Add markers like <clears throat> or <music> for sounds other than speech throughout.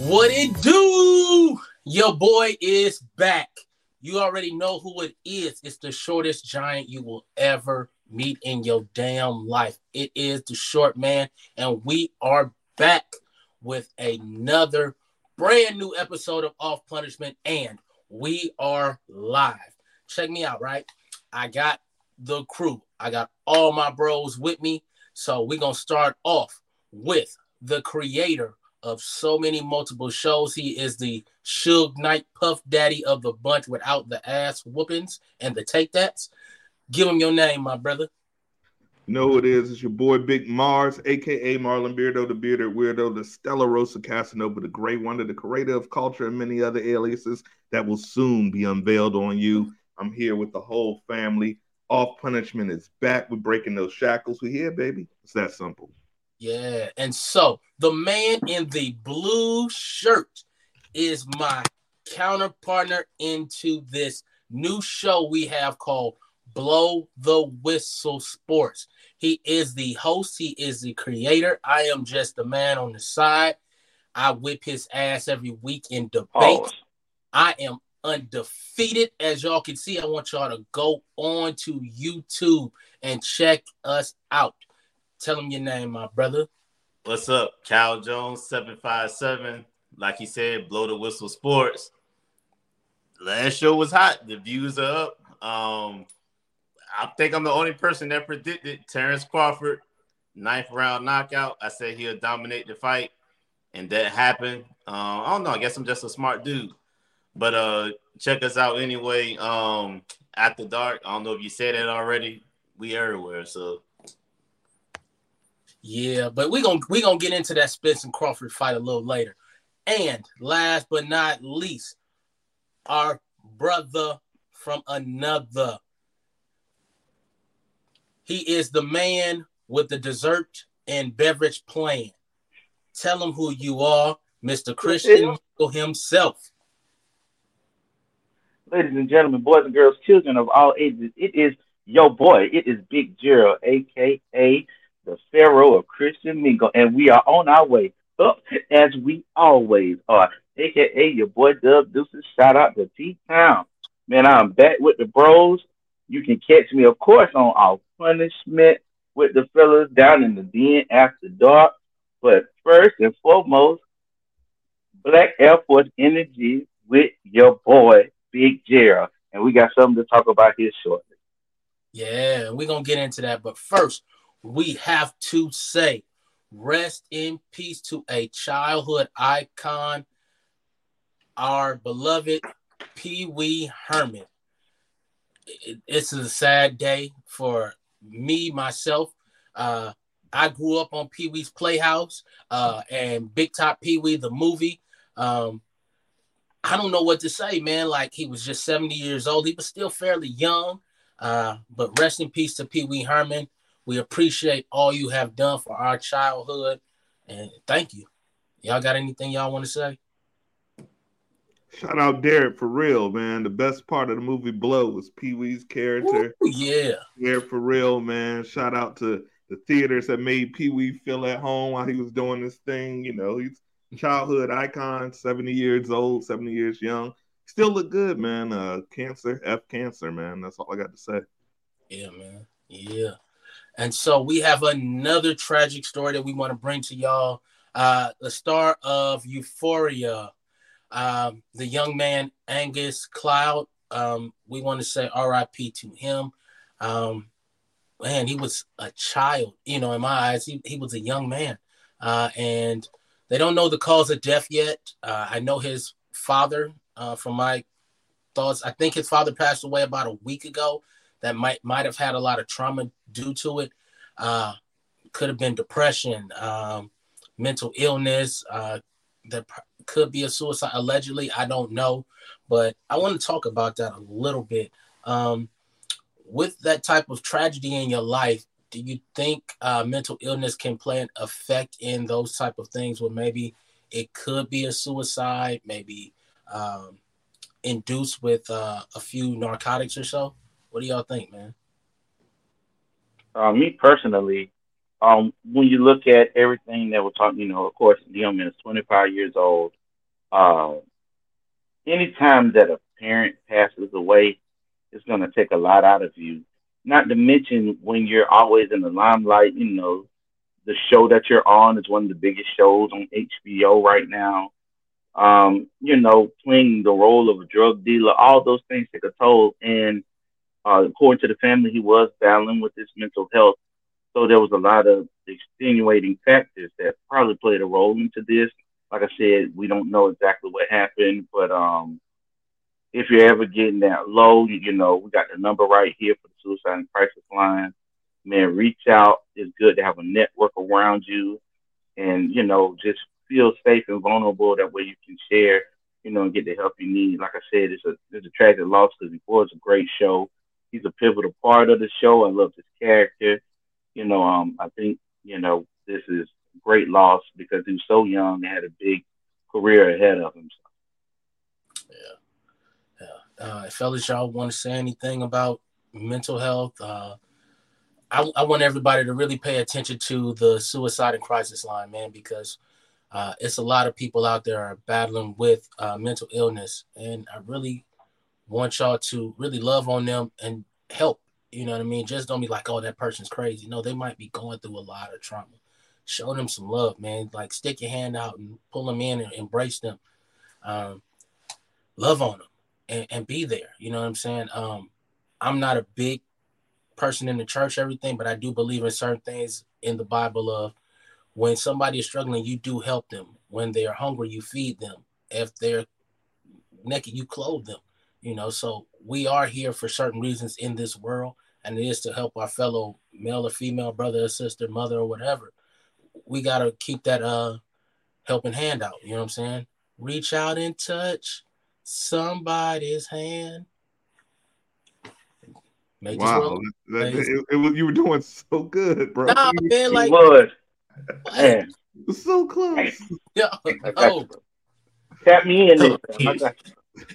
What it do? Your boy is back. You already know who it is. It's the shortest giant you will ever meet in your damn life. It is the short man, and we are back with another brand new episode of Off Punishment, and we are live. Check me out, right? I got the crew, I got all my bros with me. So we're gonna start off with the creator of so many multiple shows. He is the Suge Knight Puff Daddy of the bunch without the ass whoopings and the take that's. Give him your name, my brother. Know who it is. It's your boy Big Mars, aka Marlon Beardo, the bearded weirdo, the Stella Rosa Casanova, the great wonder, the creator of culture, and many other aliases that will soon be unveiled on you. I'm here with the whole family. Off punishment is back. We're breaking those shackles. We're here, baby. It's that simple. Yeah. And so the man in the blue shirt is my counterpartner into this new show we have called Blow the Whistle Sports. He is the host, he is the creator. I am just the man on the side. I whip his ass every week in debate. Oh. I am undefeated. As y'all can see, I want y'all to go on to YouTube and check us out. Tell him your name, my brother. What's up? Cal Jones, 757. Like he said, blow the whistle sports. Last show was hot. The views are up. Um, I think I'm the only person that predicted Terrence Crawford, ninth round knockout. I said he'll dominate the fight, and that happened. Uh, I don't know. I guess I'm just a smart dude. But uh, check us out anyway. Um, after dark. I don't know if you said it already. We everywhere. So yeah, but we're gonna we gonna get into that Spence and Crawford fight a little later. And last but not least, our brother from another. He is the man with the dessert and beverage plan. Tell him who you are, Mr. Christian himself. Ladies and gentlemen, boys and girls, children of all ages, it is your boy. It is Big Gerald, aka the Pharaoh of Christian Mingle, and we are on our way up as we always are. AKA your boy Dub Deuces. Shout out to T Town. Man, I'm back with the bros. You can catch me, of course, on our punishment with the fellas down in the den after dark. But first and foremost, Black Air Force Energy with your boy, Big Gerald. And we got something to talk about here shortly. Yeah, we're going to get into that. But first, we have to say rest in peace to a childhood icon, our beloved Pee Wee Herman. It's a sad day for me, myself. Uh, I grew up on Pee Wee's Playhouse uh, and Big Top Pee Wee, the movie. Um, I don't know what to say, man. Like he was just 70 years old. He was still fairly young. Uh, but rest in peace to Pee Wee Herman. We appreciate all you have done for our childhood, and thank you. Y'all got anything y'all want to say? Shout out Derek for real, man. The best part of the movie Blow was Pee Wee's character. Ooh, yeah. Derek for real, man. Shout out to the theaters that made Pee Wee feel at home while he was doing this thing. You know, he's childhood icon, 70 years old, 70 years young. Still look good, man. Uh cancer, F cancer, man. That's all I got to say. Yeah, man. Yeah. And so we have another tragic story that we want to bring to y'all. Uh, the star of Euphoria, um, the young man Angus Cloud. Um, we want to say RIP to him. Um, man, he was a child, you know, in my eyes, he, he was a young man. Uh, and they don't know the cause of death yet. Uh, I know his father, uh, from my thoughts, I think his father passed away about a week ago that might might have had a lot of trauma due to it. Uh, could have been depression, um, mental illness. Uh, that could be a suicide. Allegedly, I don't know, but I want to talk about that a little bit. Um, with that type of tragedy in your life, do you think uh, mental illness can play an effect in those type of things where maybe it could be a suicide, maybe um, induced with uh, a few narcotics or so? What do y'all think, man? Uh, me personally, um, when you look at everything that we're talking, you know, of course, Dillman is 25 years old. uh, anytime that a parent passes away, it's going to take a lot out of you. Not to mention when you're always in the limelight, you know, the show that you're on is one of the biggest shows on HBO right now. Um, you know, playing the role of a drug dealer, all those things take a toll. And uh, according to the family, he was battling with his mental health. So there was a lot of extenuating factors that probably played a role into this. Like I said, we don't know exactly what happened, but um, if you're ever getting that low, you, you know, we got the number right here for the suicide and crisis line. Man, reach out. It's good to have a network around you and, you know, just feel safe and vulnerable. That way you can share, you know, and get the help you need. Like I said, it's a, it's a tragic loss because before it's a great show. He's a pivotal part of the show. I love his character. You know, um, I think, you know, this is great loss because he was so young and had a big career ahead of him. Yeah. Yeah. Uh, fellas, y'all want to say anything about mental health? Uh, I, I, want everybody to really pay attention to the suicide and crisis line, man, because uh, it's a lot of people out there are battling with uh, mental illness, and I really want y'all to really love on them and help. You know what I mean? Just don't be like, oh, that person's crazy. No, they might be going through a lot of trauma show them some love, man. Like stick your hand out and pull them in and embrace them. Um, love on them and, and be there. You know what I'm saying? Um, I'm not a big person in the church, everything, but I do believe in certain things in the Bible of when somebody is struggling, you do help them. When they are hungry, you feed them. If they're naked, you clothe them. You know, so we are here for certain reasons in this world, and it is to help our fellow male or female brother or sister, mother or whatever we gotta keep that uh helping hand out. You know what I'm saying? Reach out and touch somebody's hand. Make wow, that, it, it, was you were doing so good, bro. Nah, man, like was. Man. so close. Yeah. Oh. Tap me in.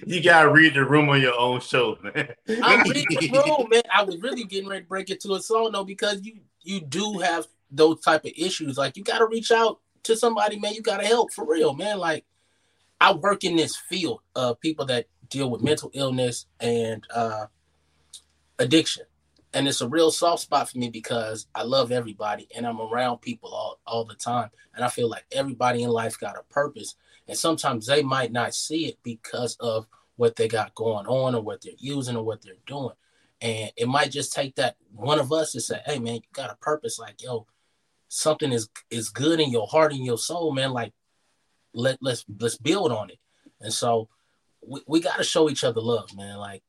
You gotta read the room on your own show, man. I'm reading the room, man. I was really getting ready to break it to a song though, because you you do have those type of issues, like you got to reach out to somebody, man. You got to help for real, man. Like I work in this field of people that deal with mental illness and uh, addiction, and it's a real soft spot for me because I love everybody and I'm around people all all the time, and I feel like everybody in life got a purpose, and sometimes they might not see it because of what they got going on or what they're using or what they're doing. And it might just take that one of us to say, hey man, you got a purpose. Like, yo, something is is good in your heart and your soul, man, like let let's let's build on it. And so we, we got to show each other love, man. Like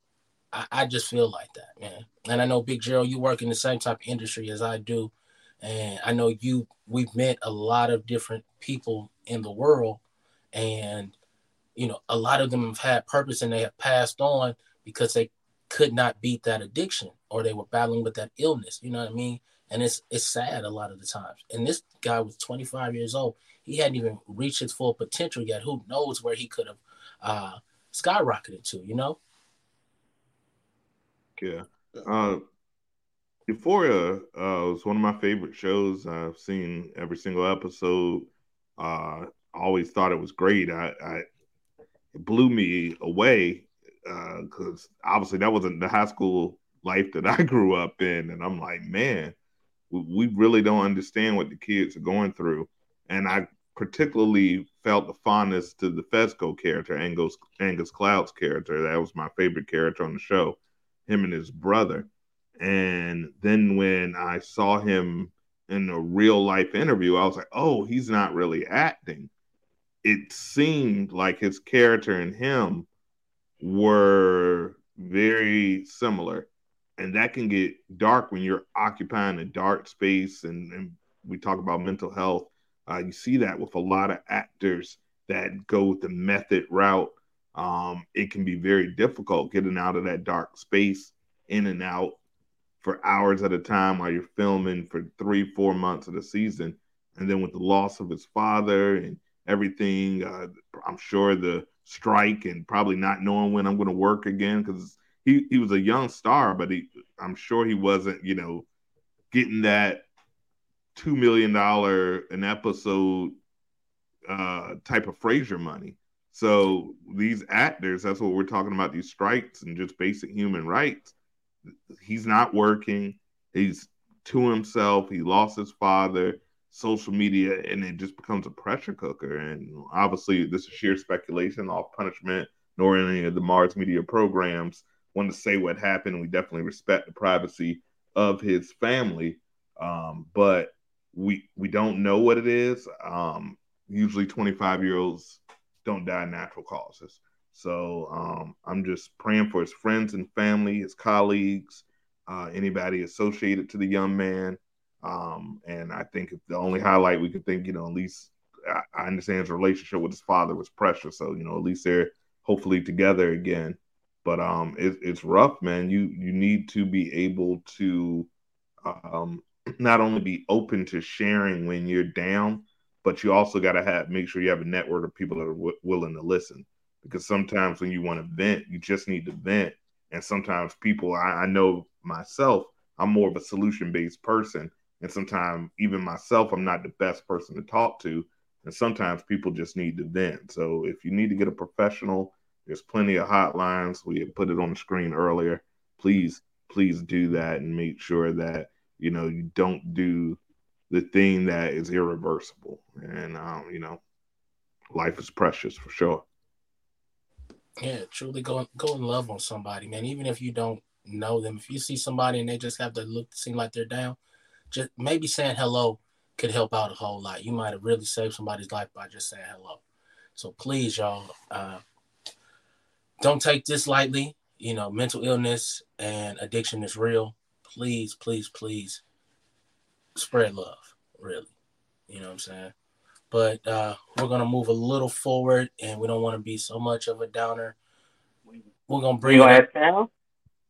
I, I just feel like that, man. And I know Big Gerald, you work in the same type of industry as I do, and I know you. We've met a lot of different people in the world, and you know, a lot of them have had purpose and they have passed on because they could not beat that addiction or they were battling with that illness. You know what I mean? and it's it's sad a lot of the times. And this guy was 25 years old. He hadn't even reached his full potential yet. Who knows where he could have uh, skyrocketed to? You know. Yeah. Uh, Euphoria uh, was one of my favorite shows. I've seen every single episode. Uh, always thought it was great. I, I it blew me away because uh, obviously that wasn't the high school life that <laughs> I grew up in, and I'm like, man, we really don't understand what the kids are going through. And I particularly felt the fondness to the Fezco character, Angus Angus Cloud's character. That was my favorite character on the show, him and his brother. And then when I saw him in a real life interview, I was like, oh, he's not really acting. It seemed like his character and him were very similar. And that can get dark when you're occupying a dark space and, and we talk about mental health. Uh, you see that with a lot of actors that go with the method route. Um, it can be very difficult getting out of that dark space in and out for hours at a time while you're filming for three four months of the season. And then with the loss of his father and everything uh, i'm sure the strike and probably not knowing when i'm going to work again because he he was a young star, but he I'm sure he wasn't, you know, getting that two million dollar an episode uh type of Frasier money. So these actors, that's what we're talking about, these strikes and just basic human rights. He's not working. He's to himself. He lost his father, social media, and it just becomes a pressure cooker. And obviously, this is sheer speculation, off punishment, nor any of the Mars Media programs want to say what happened. We definitely respect the privacy of his family, um, but we we don't know what it is. Um, usually, twenty five year olds don't die natural causes. So um, I'm just praying for his friends and family, his colleagues, uh, anybody associated to the young man. Um, and I think the only highlight we could think, you know, at least I, I understand his relationship with his father was precious. So, you know, at least they're hopefully together again. But um, it, it's rough, man. You you need to be able to um, <clears throat> not only be open to sharing when you're down, but you also got to have make sure you have a network of people that are w- willing to listen. Because sometimes when you want to vent, you just need to vent, and sometimes people, I, I know myself, I'm more of a solution based person, and sometimes even myself, I'm not the best person to talk to, and sometimes people just need to vent. So if you need to get a professional, there's plenty of hotlines. We put it on the screen earlier. Please, please do that and make sure that you know you don't do the thing that is irreversible. And um, you know, life is precious for sure. Yeah, truly go go and love on somebody, man. Even if you don't know them, if you see somebody and they just have to look seem like they're down, just maybe saying hello could help out a whole lot. You might have really saved somebody's life by just saying hello. So please, y'all, uh, don't take this lightly. You know, mental illness and addiction is real. Please, please, please spread love, really. You know what I'm saying? But uh, we're gonna move a little forward, and we don't want to be so much of a downer. We're gonna bring. You it up. ask Cal?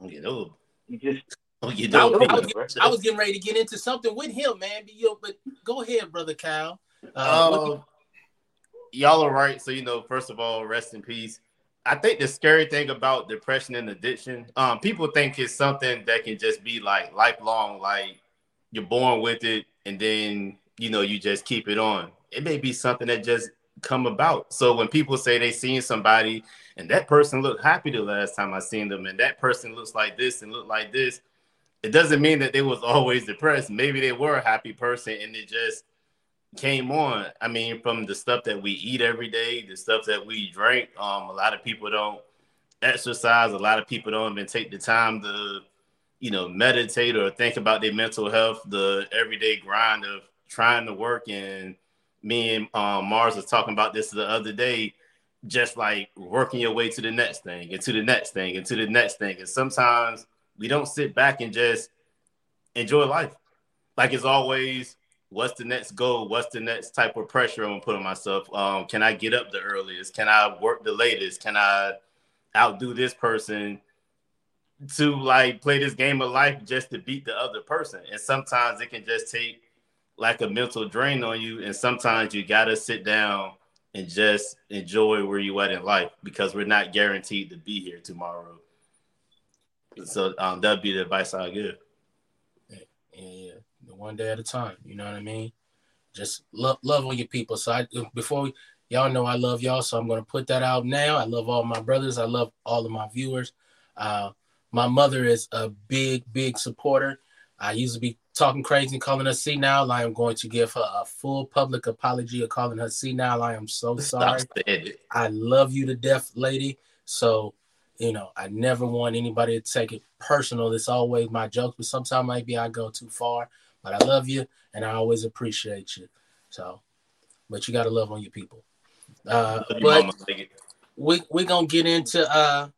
You know, You just oh, you I, know, was- I was, bro. I was getting ready to get into something with him, man. But, yo, but go ahead, brother Kyle. Uh, what- Um, y'all are right. So you know, first of all, rest in peace. I think the scary thing about depression and addiction, um, people think it's something that can just be like lifelong, like you're born with it, and then you know you just keep it on. It may be something that just come about. So when people say they seen somebody and that person looked happy the last time I seen them, and that person looks like this and look like this, it doesn't mean that they was always depressed. Maybe they were a happy person and it just came on. I mean, from the stuff that we eat every day, the stuff that we drink. Um, a lot of people don't exercise. A lot of people don't even take the time to, you know, meditate or think about their mental health. The everyday grind of trying to work. And me and um, Mars was talking about this the other day. Just like working your way to the next thing, and to the next thing, and to the next thing. And sometimes we don't sit back and just enjoy life. Like it's always what's the next goal? What's the next type of pressure I'm gonna put on myself? Um, can I get up the earliest? Can I work the latest? Can I outdo this person to like play this game of life just to beat the other person? And sometimes it can just take like a mental drain on you, and sometimes you gotta sit down and just enjoy where you at in life because we're not guaranteed to be here tomorrow. So um, that'd be the advice I give. yeah, yeah, one day at a time. You know what I mean? Just love love on your people. So I before we, y'all know I love y'all, so I'm gonna put that out now. I love all my brothers. I love all of my viewers. Uh, my mother is a big, big supporter. I used to be talking crazy and calling her senile. I am going to give her a full public apology of calling her senile. I am so sorry. Stop saying it. I love you to death, lady. So, you know, I never want anybody to take it personal. It's always my jokes, but sometimes maybe I go too far. But I love you and I always appreciate you. So, but you got to love on your people. Uh, you, but mama. We we're gonna get into uh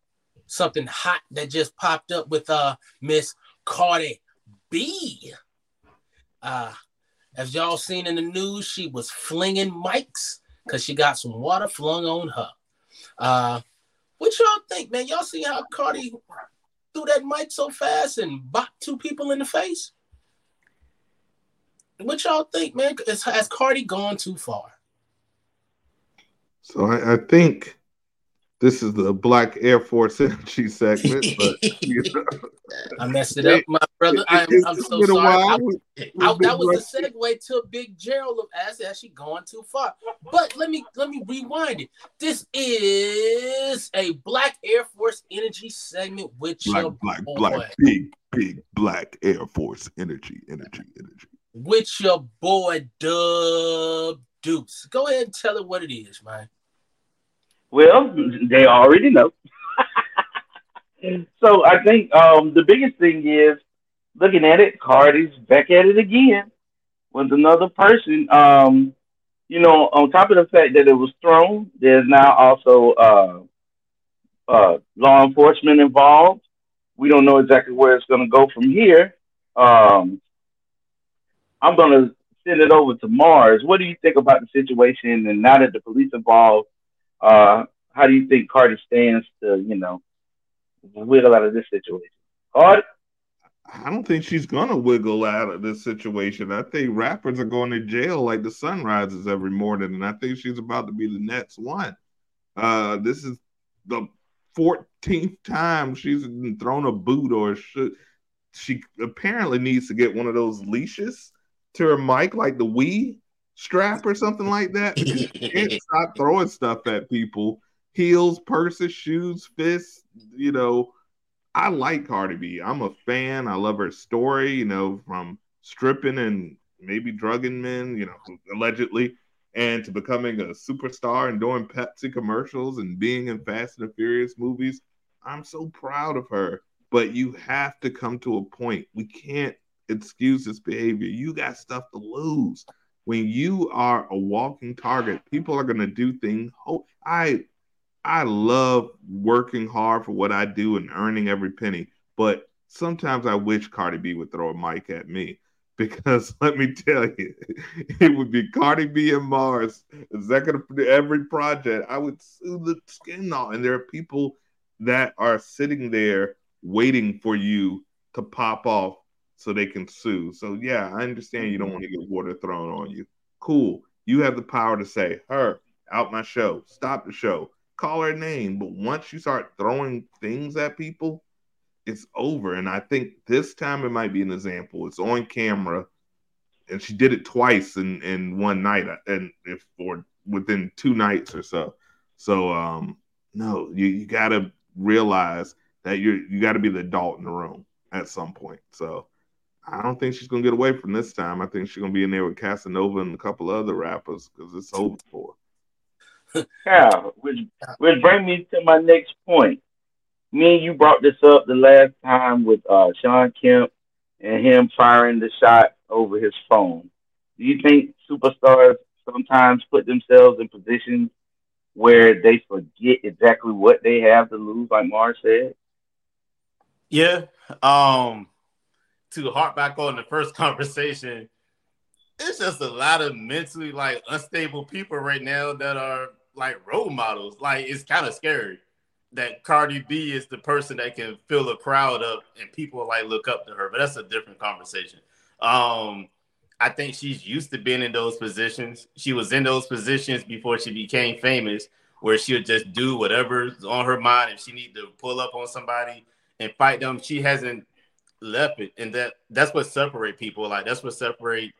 something hot that just popped up with uh Miss Cardi B. Uh as y'all seen in the news, she was flinging mics because she got some water flung on her. Uh what y'all think, man? Y'all see how Cardi threw that mic so fast and bopped two people in the face? What y'all think, man? Has, has Cardi gone too far? So I, I think this is the Black Air Force <laughs> Energy segment. But you <laughs> know, I messed it up, my brother. I am, I'm so been sorry. I- I- I- that was rusty. the segue to Big Gerald of Acid actually going too far. But let me let me rewind it. This is a Black Air Force Energy segment with black, your black, boy, black, big, big black Air Force energy, energy, energy. with your boy Dub Deuce. Go ahead and tell it what it is, man. Well, they already know. <laughs> so I think um, the biggest thing is looking at it, Cardi's back at it again with another person. Um, you know, on top of the fact that it was thrown, there's now also uh, uh, law enforcement involved. We don't know exactly where it's going to go from here. Um, I'm going to send it over to Mars. What do you think about the situation? And now that the police involved, uh, how do you think Cardi stands to, you know, wiggle out of this situation? Cardi? I don't think she's gonna wiggle out of this situation. I think rappers are going to jail like the sun rises every morning, and I think she's about to be the next one. Uh, this is the 14th time she's thrown a boot or should she apparently needs to get one of those leashes to her mic, like the Wii strap or something like that. because <laughs> can't stop throwing stuff at people. Heels, purses, shoes, fists, you know. I like Cardi B. I'm a fan. I love her story, you know, from stripping and maybe drugging men, you know, allegedly, and to becoming a superstar and doing Pepsi commercials and being in Fast and the Furious movies. I'm so proud of her. But you have to come to a point. We can't excuse this behavior. You got stuff to lose. When you are a walking target, people are going to do things. Oh, I I love working hard for what I do and earning every penny, but sometimes I wish Cardi B would throw a mic at me <laughs> because let me tell you, <laughs> it would be Cardi B and Mars executive for every project. I would sue the skin off, and there are people that are sitting there waiting for you to pop off so they can sue. So yeah, I understand you don't want to get water thrown on you. Cool. You have the power to say, her, out my show, stop the show call her name. But once you start throwing things at people, it's over. And I think this time it might be an example. It's on camera, and she did it twice in in one night, and if or within two nights or so. So um, no, you you got to realize that you're you got to be the adult in the room at some point. So. I don't think she's gonna get away from this time. I think she's gonna be in there with Casanova and a couple other rappers because it's over for. her. <laughs> Yeah, which which brings me to my next point. Me and you brought this up the last time with uh, Shawn Kemp and him firing the shot over his phone. Do you think superstars sometimes put themselves in positions where they forget exactly what they have to lose, like Mars said? Yeah. Um, to harp back on the first <laughs> conversation, it's just a lot of mentally like unstable people right now that are like role models. Like it's kind of scary that Cardi B is the person that can fill a crowd up and people like look up to her. But that's a different conversation. Um, I think she's used to being in those positions. She was in those positions before she became famous, where she would just do whatever's on her mind. If she need to pull up on somebody and fight them, she hasn't it. And that that's what separate people. Like that's what separate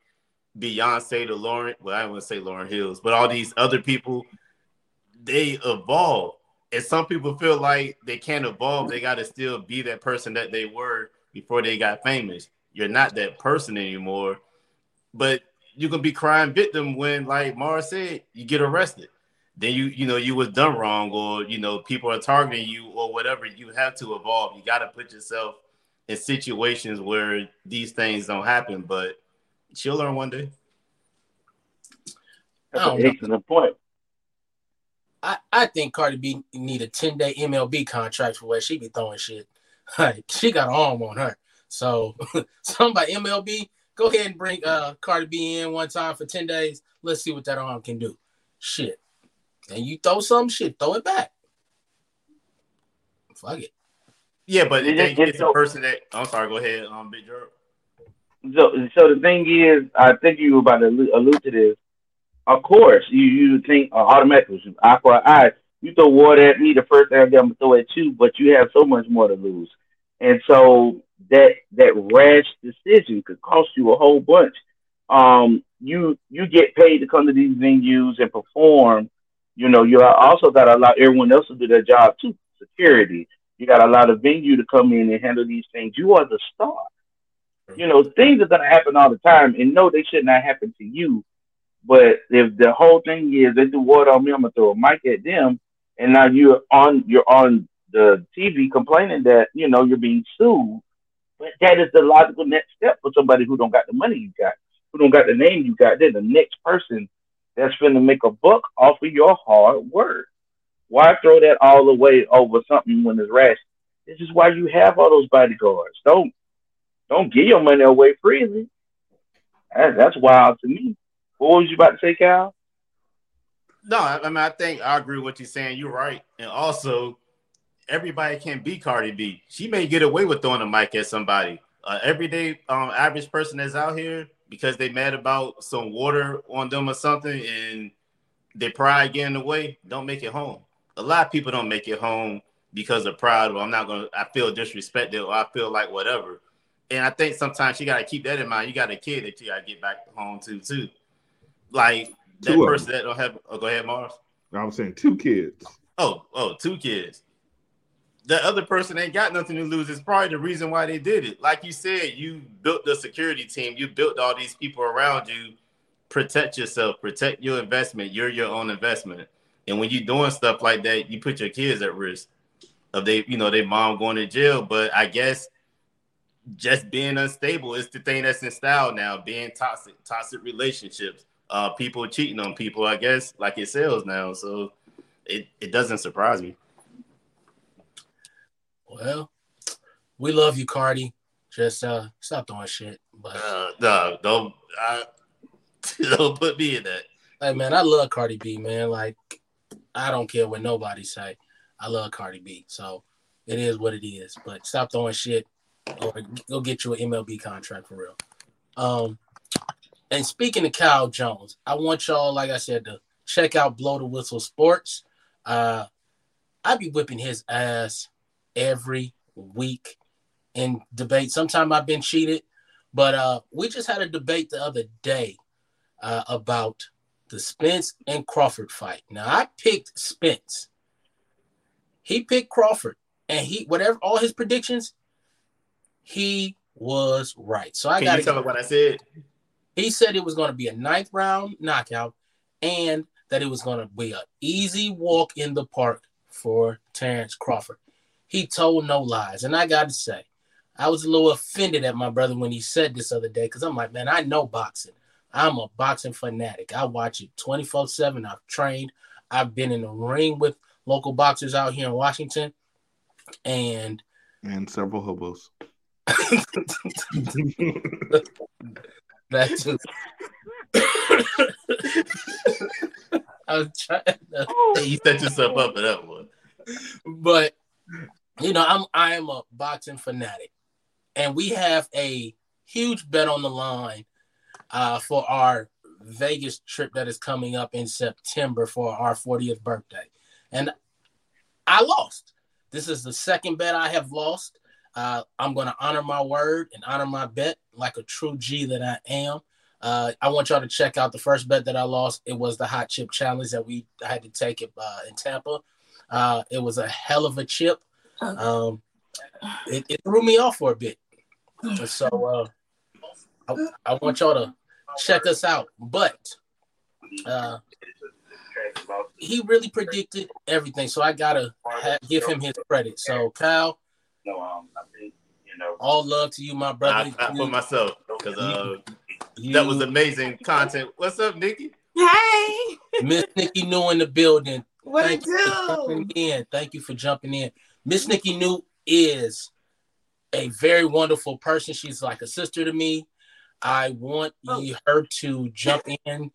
Beyonce to Lauryn. Well, I don't want to say Lauryn Hills, but all these other people, they evolve. And some people feel like they can't evolve. They got to still be that person that they were before they got famous. You're not that person anymore. But you can be crying victim when, like Mara said, you get arrested. Then you, you know, you was done wrong, or you know, people are targeting you, or whatever. You have to evolve. You got to put yourself in situations where these things don't happen. But she'll learn one day. That's I an excellent point. I, I think Cardi B need a 10 day MLB contract for where she be throwing shit. <laughs> Like, she got an arm on her. So <laughs> somebody MLB, go ahead and bring uh Cardi B in one time for 10 days. Let's see what that arm can do. Shit. And you throw some shit, throw it back. Fuck it. Yeah, but It- they, it- it's so- a person that. I'm sorry. Go ahead, um, Big Jerk. So, so the thing is, I think you were about to allude, allude to this. Of course, you you think uh, automatically eye for eye. you throw water at me, the first thing I'm gonna throw at you, but you have so much more to lose. And so that that rash decision could cost you a whole bunch. Um, you you get paid to come to these venues and perform. You know, you also got to allow everyone else to do their job too. Security. You got a lot of venue to come in and handle these things. You are the star. You know, things are gonna happen all the time, and no, they should not happen to you. But if the whole thing is they do water on me, I'm gonna throw a mic at them, and now you're on you're on the TV complaining that you know you're being sued. But that is the logical next step for somebody who don't got the money you got, who don't got the name you got. They're the next person that's going to make a buck off of your hard work. Why throw that all away over something when it's rash? This is why you have all those bodyguards. Don't don't give your money away freely. That, that's wild to me. What was you about to say, Cal? No, I mean I think I agree with what you're saying. You're right, and also everybody can't be Cardi B. She may get away with throwing a mic at somebody. Uh, everyday um, average person that's out here because they mad about some water on them or something, and their pride getting away. Don't make it home. A lot of people don't make it home because of pride. Or I'm not gonna. I feel disrespected, or I feel like whatever. And I think sometimes you gotta keep that in mind. You got a kid that you gotta get back home to too. Like that Two person that don't have. Oh, go ahead, Mars. I was saying two kids. Oh, oh, two kids. The other person ain't got nothing to lose. It's probably the reason why they did it. Like you said, you built the security team. You built all these people around you. Protect yourself. Protect your investment. You're your own investment. And when you're doing stuff like that, you put your kids at risk of they, you know, their mom going to jail. But I guess just being unstable is the thing that's in style now. Being toxic, toxic relationships, uh, people cheating on people. I guess like it sells now. So it, it doesn't surprise me. Well, we love you, Cardi. Just uh, stop doing shit. But Uh, no, don't I, <laughs> don't put me in that. hey, man, I love Cardi B, man. Like, I don't care what nobody say. I love Cardi B, so it is what it is. But stop throwing shit, or go get you an MLB contract for real. Um, and speaking of Kyle Jones, I want y'all, like I said, to check out Blow the Whistle Sports. Uh, I be whipping his ass every week in debate. Sometimes I've been cheated, but uh, we just had a debate the other day uh, about the Spence and Crawford fight. Now I picked Spence. He picked Crawford, and he whatever all his predictions, he was right. So I got to tell me what I said? he said it was going to be a ninth round knockout and that it was going to be an easy walk in the park for Terrence Crawford. He told no lies. And I got to say, I was a little offended at my brother when he said this other day because I'm like, man, I know boxing. I'm a boxing fanatic. I watch it 24 7. I've trained. I've been in the ring with local boxers out here in Washington. And <laughs> And several hobos. that too. <laughs> I was trying to <laughs> You set yourself up for that one. but you know, I'm I am a boxing fanatic, and we have a huge bet on the line uh, for our Vegas trip that is coming up in September for our 40th birthday, and I lost. This is the second bet I have lost. Uh, I'm going to honor my word and honor my bet like a true G that I am. Uh, I want y'all to check out the first bet that I lost. It was the hot chip challenge that we had to take it uh, in Tampa. Uh, it was a hell of a chip. Um, it, it threw me off for a bit. So uh, I, I want y'all to check us out. But uh, he really predicted everything. So I got to ha- give him his credit. So, Kyle, No, um, I think you know. all love to you, my I, brother. I for myself because uh, that was amazing content. What's up, Nikki? Hey, Miss Nikki New in the building. what Thank it you for jumping do? in. Thank you for jumping in. Miss Nikki New is a very wonderful person. She's like a sister to me. I want Oh. her to jump <laughs> in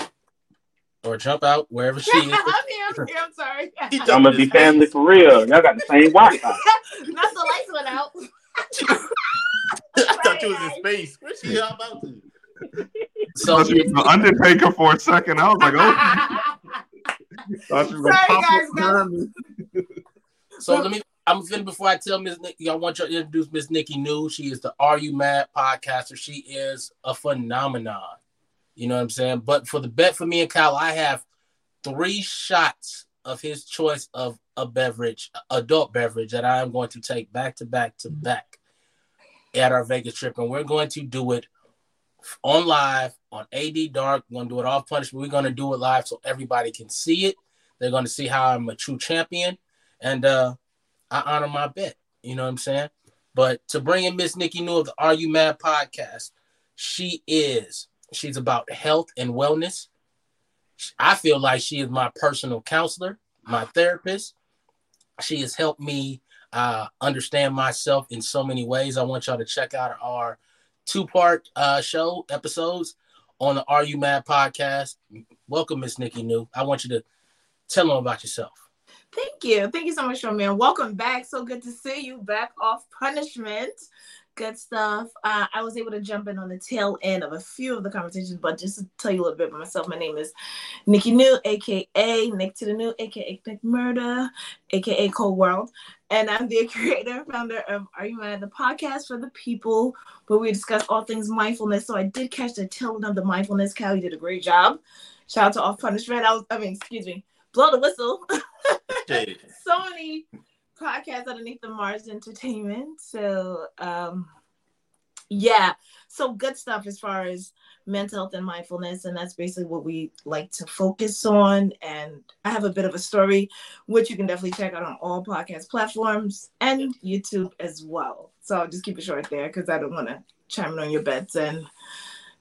or jump out wherever she <laughs> I'm is. here, I'm here, I'm sorry. He Y'all must be family for real. Y'all got the same <laughs> Wi-Fi. Not the lights went out. I thought you was in space. Where's she all about to? So Must be the Undertaker for a second. I was like, oh, Thought you were gonna Sorry, guys, up behind me. So let me. I'm finna before I tell Miss Nikki, I want you to introduce Miss Nikki New. She is the Are You Mad podcaster. She is a phenomenon. You know what I'm saying? But for the bet for me and Kyle, I have three shots of his choice of a beverage, adult beverage that I am going to take back to back to back at our Vegas trip, and we're going to do it on live on AD Dark. We're gonna do it off punishment. We're gonna do it live so everybody can see it. They're gonna see how I'm a true champion, and uh, I honor my bet. You know what I'm saying? But to bring in Miss Nikki New of the Are You Mad podcast, she is. She's about health and wellness. I feel like she is my personal counselor, my therapist. She has helped me uh, understand myself in so many ways. I want y'all to check out our two part uh, show episodes on the Are You Mad podcast. Welcome, Miss Nikki New. I want you to tell them about yourself. Thank you. Thank you so much, man. Welcome back. So good to see you back off punishment. Good stuff. Uh, I was able to jump in on the tail end of a few of the conversations, but just to tell you a little bit about myself, my name is Nikki New, aka Nick to the New, aka Nick Murder, aka Cold World. And I'm the <laughs> creator, founder of Are You Mad? The podcast for the people where we discuss all things mindfulness. So I did catch the tail end of the mindfulness. Cal, you did a great job. Shout out to Off Punishment. I was, I mean, excuse me, blow the whistle. <laughs> So many podcasts underneath the Mars Entertainment. So um yeah, so good stuff as far as mental health and mindfulness, and that's basically what we like to focus on. And I have a bit of a story, which you can definitely check out on all podcast platforms and YouTube as well. So I'll just keep it short there because I don't want to chime in on your bets and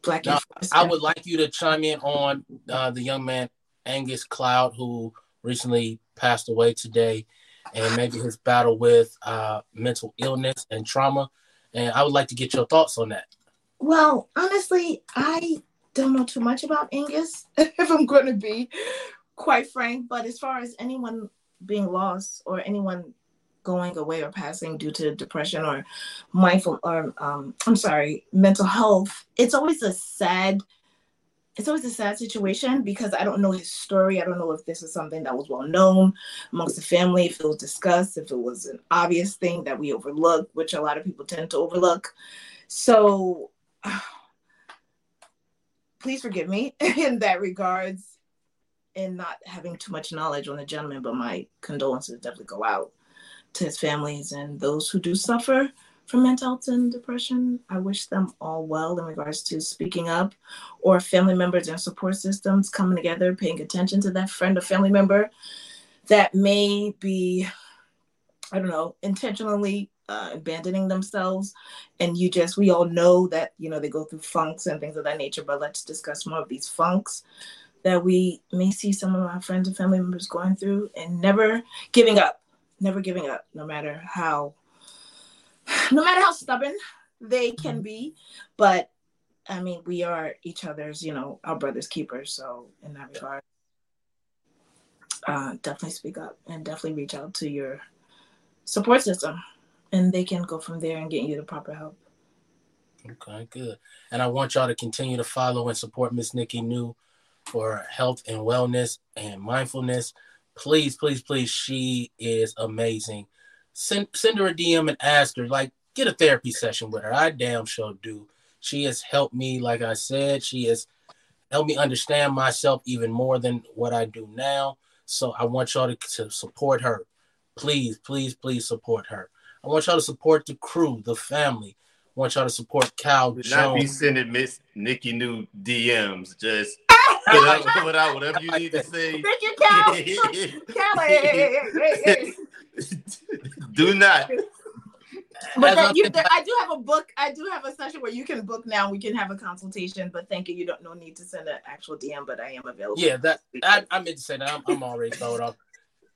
black. No, and I would like you to chime in on uh, the young man Angus Cloud, who recently passed away today, and maybe his battle with uh, mental illness and trauma. And I would like to get your thoughts on that. Well, honestly, I don't know too much about Angus, <laughs> if I'm going to be quite frank. But as far as anyone being lost or anyone going away or passing due to depression or mindful or um, I'm sorry, mental health, it's always a sad. It's always a sad situation because I don't know his story. I don't know if this is something that was well known amongst the family, if it was discussed, if it was an obvious thing that we overlook, which a lot of people tend to overlook. So <sighs> please forgive me <laughs> in that regards in not having too much knowledge on the gentleman, but my condolences definitely go out to his families and those who do suffer from mental health and depression. I wish them all well in regards to speaking up or family members and support systems coming together, paying attention to that friend or family member that may be, I don't know, intentionally uh, abandoning themselves. And you just, we all know that, you know, they go through funks and things of that nature, but let's discuss more of these funks that we may see some of our friends and family members going through and never giving up, never giving up, no matter how, no matter how stubborn they can be. But I mean, we are each other's, you know, our brother's keepers. So in that regard, uh, definitely speak up and definitely reach out to your support system and they can go from there and get you the proper help. Okay, good. And I want y'all to continue to follow and support Miss Nikki New for health and wellness and mindfulness. Please, please, please, she is amazing. Send send her a DM and ask her, like, get a therapy session with her. I damn sure do. She has helped me, like I said, she has helped me understand myself even more than what I do now. So I want y'all to, to support her. Please, please, please support her. I want y'all to support the crew, the family. I want y'all to support Cal Do not be sending Miss Nikki new DMs. Just <laughs> put out, put out whatever you need to say. Thank you, Cal. <laughs> Cal, hey, hey, hey, hey, hey. Do not. But As then I'm you, thinking- I do have a book. I do have a session where you can book now. We can have a consultation. But thank you. You don't no need to send an actual DM. But I am available. yeah, that I, I meant to say that. I'm, I'm already throwed off.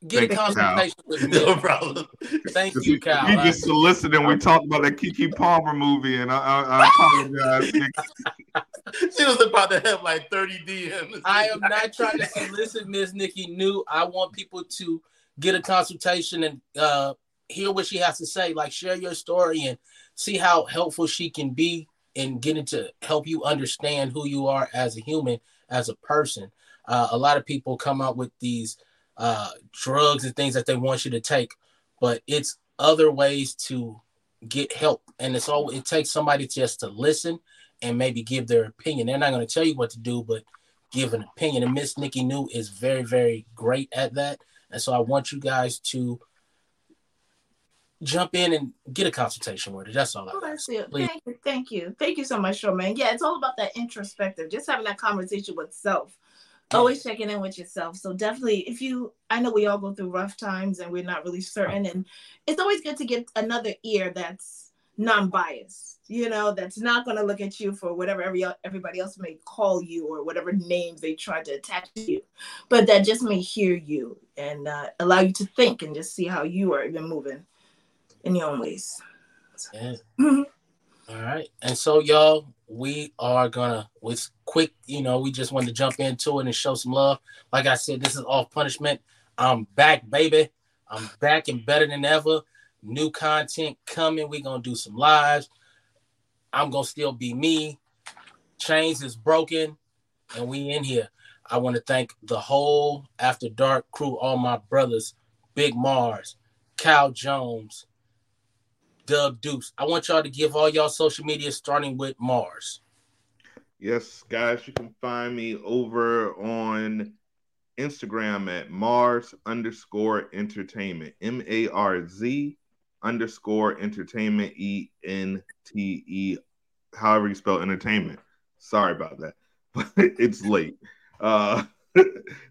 Get a Thank you, consultation with me. No problem. Thank you, Cal. You I- just soliciting. We talked about that Keke Palmer movie, and I, I, I apologize. <laughs> She was about to have like 30 DMs. I am not trying to solicit Miss Nikki New. I want people to get a consultation and uh, hear what she has to say. Like share your story and see how helpful she can be in getting to help you understand who you are as a human, as a person. Uh, a lot of people come out with these uh, drugs and things that they want you to take, but it's other ways to get help. And it's all it takes somebody just to listen and maybe give their opinion. They're not going to tell you what to do, but give an opinion. And Miss Nikki New is very, very great at that. And so I want you guys to jump in and get a consultation with her. That's all I Oh, got. that's it. Please. Thank you. Thank you. Thank you so much, Charmaine. Yeah, it's all about that introspective, just having that conversation with self. Always checking in with yourself. So definitely if you I know we all go through rough times and we're not really certain. And it's always good to get another ear that's non-biased, you know, that's not gonna look at you for whatever every everybody else may call you or whatever names they try to attach to you, but that just may hear you and uh, allow you to think and just see how you are even moving in your own ways. Yeah. Mhm. All right. And so y'all, we are gonna with quick, you know, we just wanted to jump into it and show some love. Like I said, this is off punishment. I'm back, baby. I'm back and better than ever. New content coming. We're gonna do some lives. I'm gonna still be me. Chains is broken, and we in here. I want to thank the whole After Dark crew, all my brothers, Big Mars, Cal Jones, Dub Deuce. I want y'all to give all y'all social media starting with Mars. Yes, guys, you can find me over on Instagram at Mars underscore entertainment. M A R Z underscore entertainment E N T E, however you spell entertainment. Sorry about that, <laughs> but it's late. Uh, <laughs>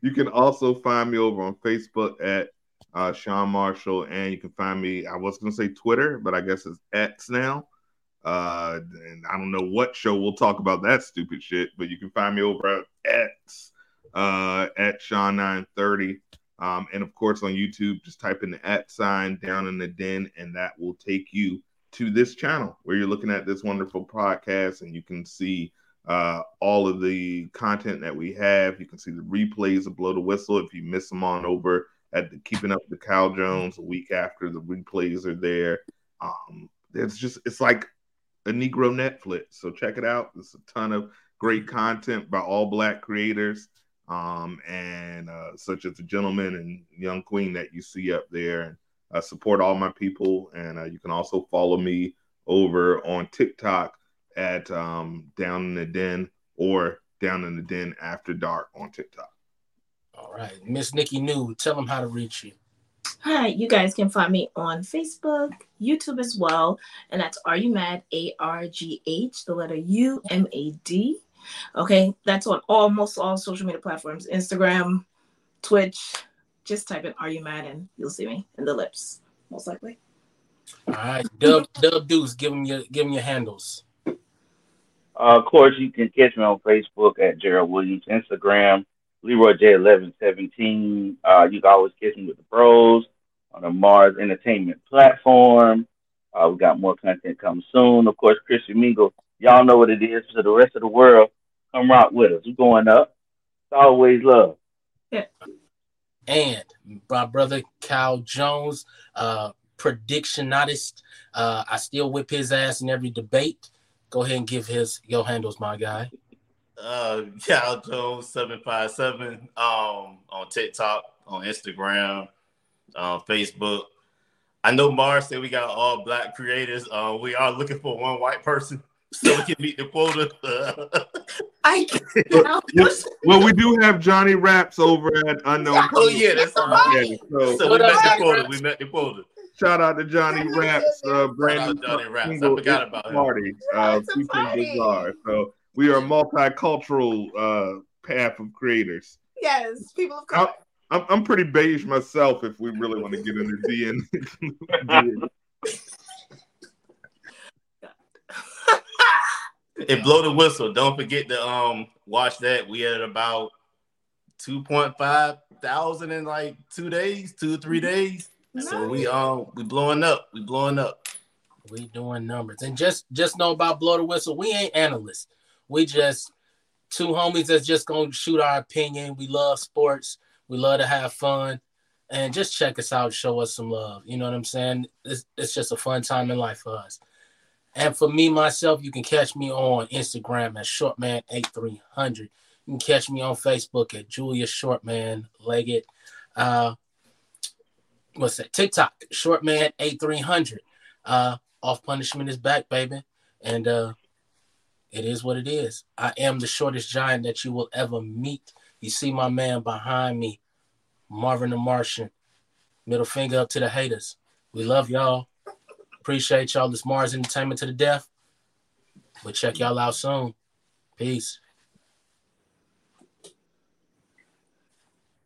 you can also find me over on Facebook at uh, Shawn Marshall, and you can find me. I was going to say Twitter, but I guess it's X now. Uh, and I don't know what show we'll talk about that stupid shit, but you can find me over at X uh, at Sean930. Um, and of course on YouTube, just type in the at sign down in the den, and that will take you to this channel where you're looking at this wonderful podcast, and you can see uh, all of the content that we have. You can see the replays of Blow the Whistle if you miss them on over at the Keeping Up with Cal Jones a week after the replays are there. Um, it's just it's like a Negro Netflix. So check it out. There's a ton of great content by all black creators, um, and uh, such as the gentleman and young queen that you see up there. And uh, support all my people, and uh, you can also follow me over on TikTok at um, Down in the Den or Down in the Den After Dark on TikTok. All right. Miss Nikki New, tell them how to reach you. Hi, you guys can find me on Facebook, YouTube as well, and that's Are You Mad? A R G H, the letter U M A D. Okay, that's on almost all social media platforms Instagram, Twitch. Just type in Are You Mad? and you'll see me in the lips, most likely. All right. Dub Dub Deuce, give them your give them your handles. Uh, of course, you can catch me on Facebook at Gerald Williams, Instagram, Leroy J1117. Uh, you can always catch me with the bros on the Mars Entertainment platform. Uh, we got more content coming soon. Of course, Christian Mingle, y'all know what it is. for the rest of the world, come rock with us. We're going up. It's always love. Yeah. And my brother Cal Jones, uh, predictionist. Uh, I still whip his ass in every debate. Go ahead and give his your handles, my guy. Uh, Cal Jones seven five seven. Um, on TikTok, on Instagram, on Facebook. I know Mars said we got all black creators. Uh, we are looking for one white person so we can meet the quota. <laughs> I <laughs> Yes. Well, we do have Johnny Raps over at Unknown. oh yeah, that's all right. Yeah, so So we met the quota. We met the quota. shout out to Johnny Raps, uh, brand new Johnny Raps. I forgot about a him. Party, uh, It's a party. Bizarre. So we are a multicultural uh, path of creators. yes, people of color. I'm, I'm pretty beige myself if we really want to get into DN. And blow the whistle. Don't forget to um watch that. We had about two point five thousand in like two days, two three days. So we um we blowing up. We blowing up. We doing numbers. And just just know about blow the whistle. We ain't analysts. We just two homies that's just gonna shoot our opinion. We love sports. We love to have fun. And just check us out, show us some love. You know what I'm saying? It's, it's just a fun time in life for us. And for me, myself, you can catch me on Instagram at Shortman8300. You can catch me on Facebook at Julia Shortman Leggett. Uh, what's that? TikTok, short man eight. Uh, off punishment is back, baby, and uh, it is what it is. I am the shortest giant that you will ever meet. You see my man behind me, Marvin the Martian. Middle finger up to the haters. We love y'all. Appreciate y'all. This Mars Entertainment to the death. We'll check y'all out soon. Peace.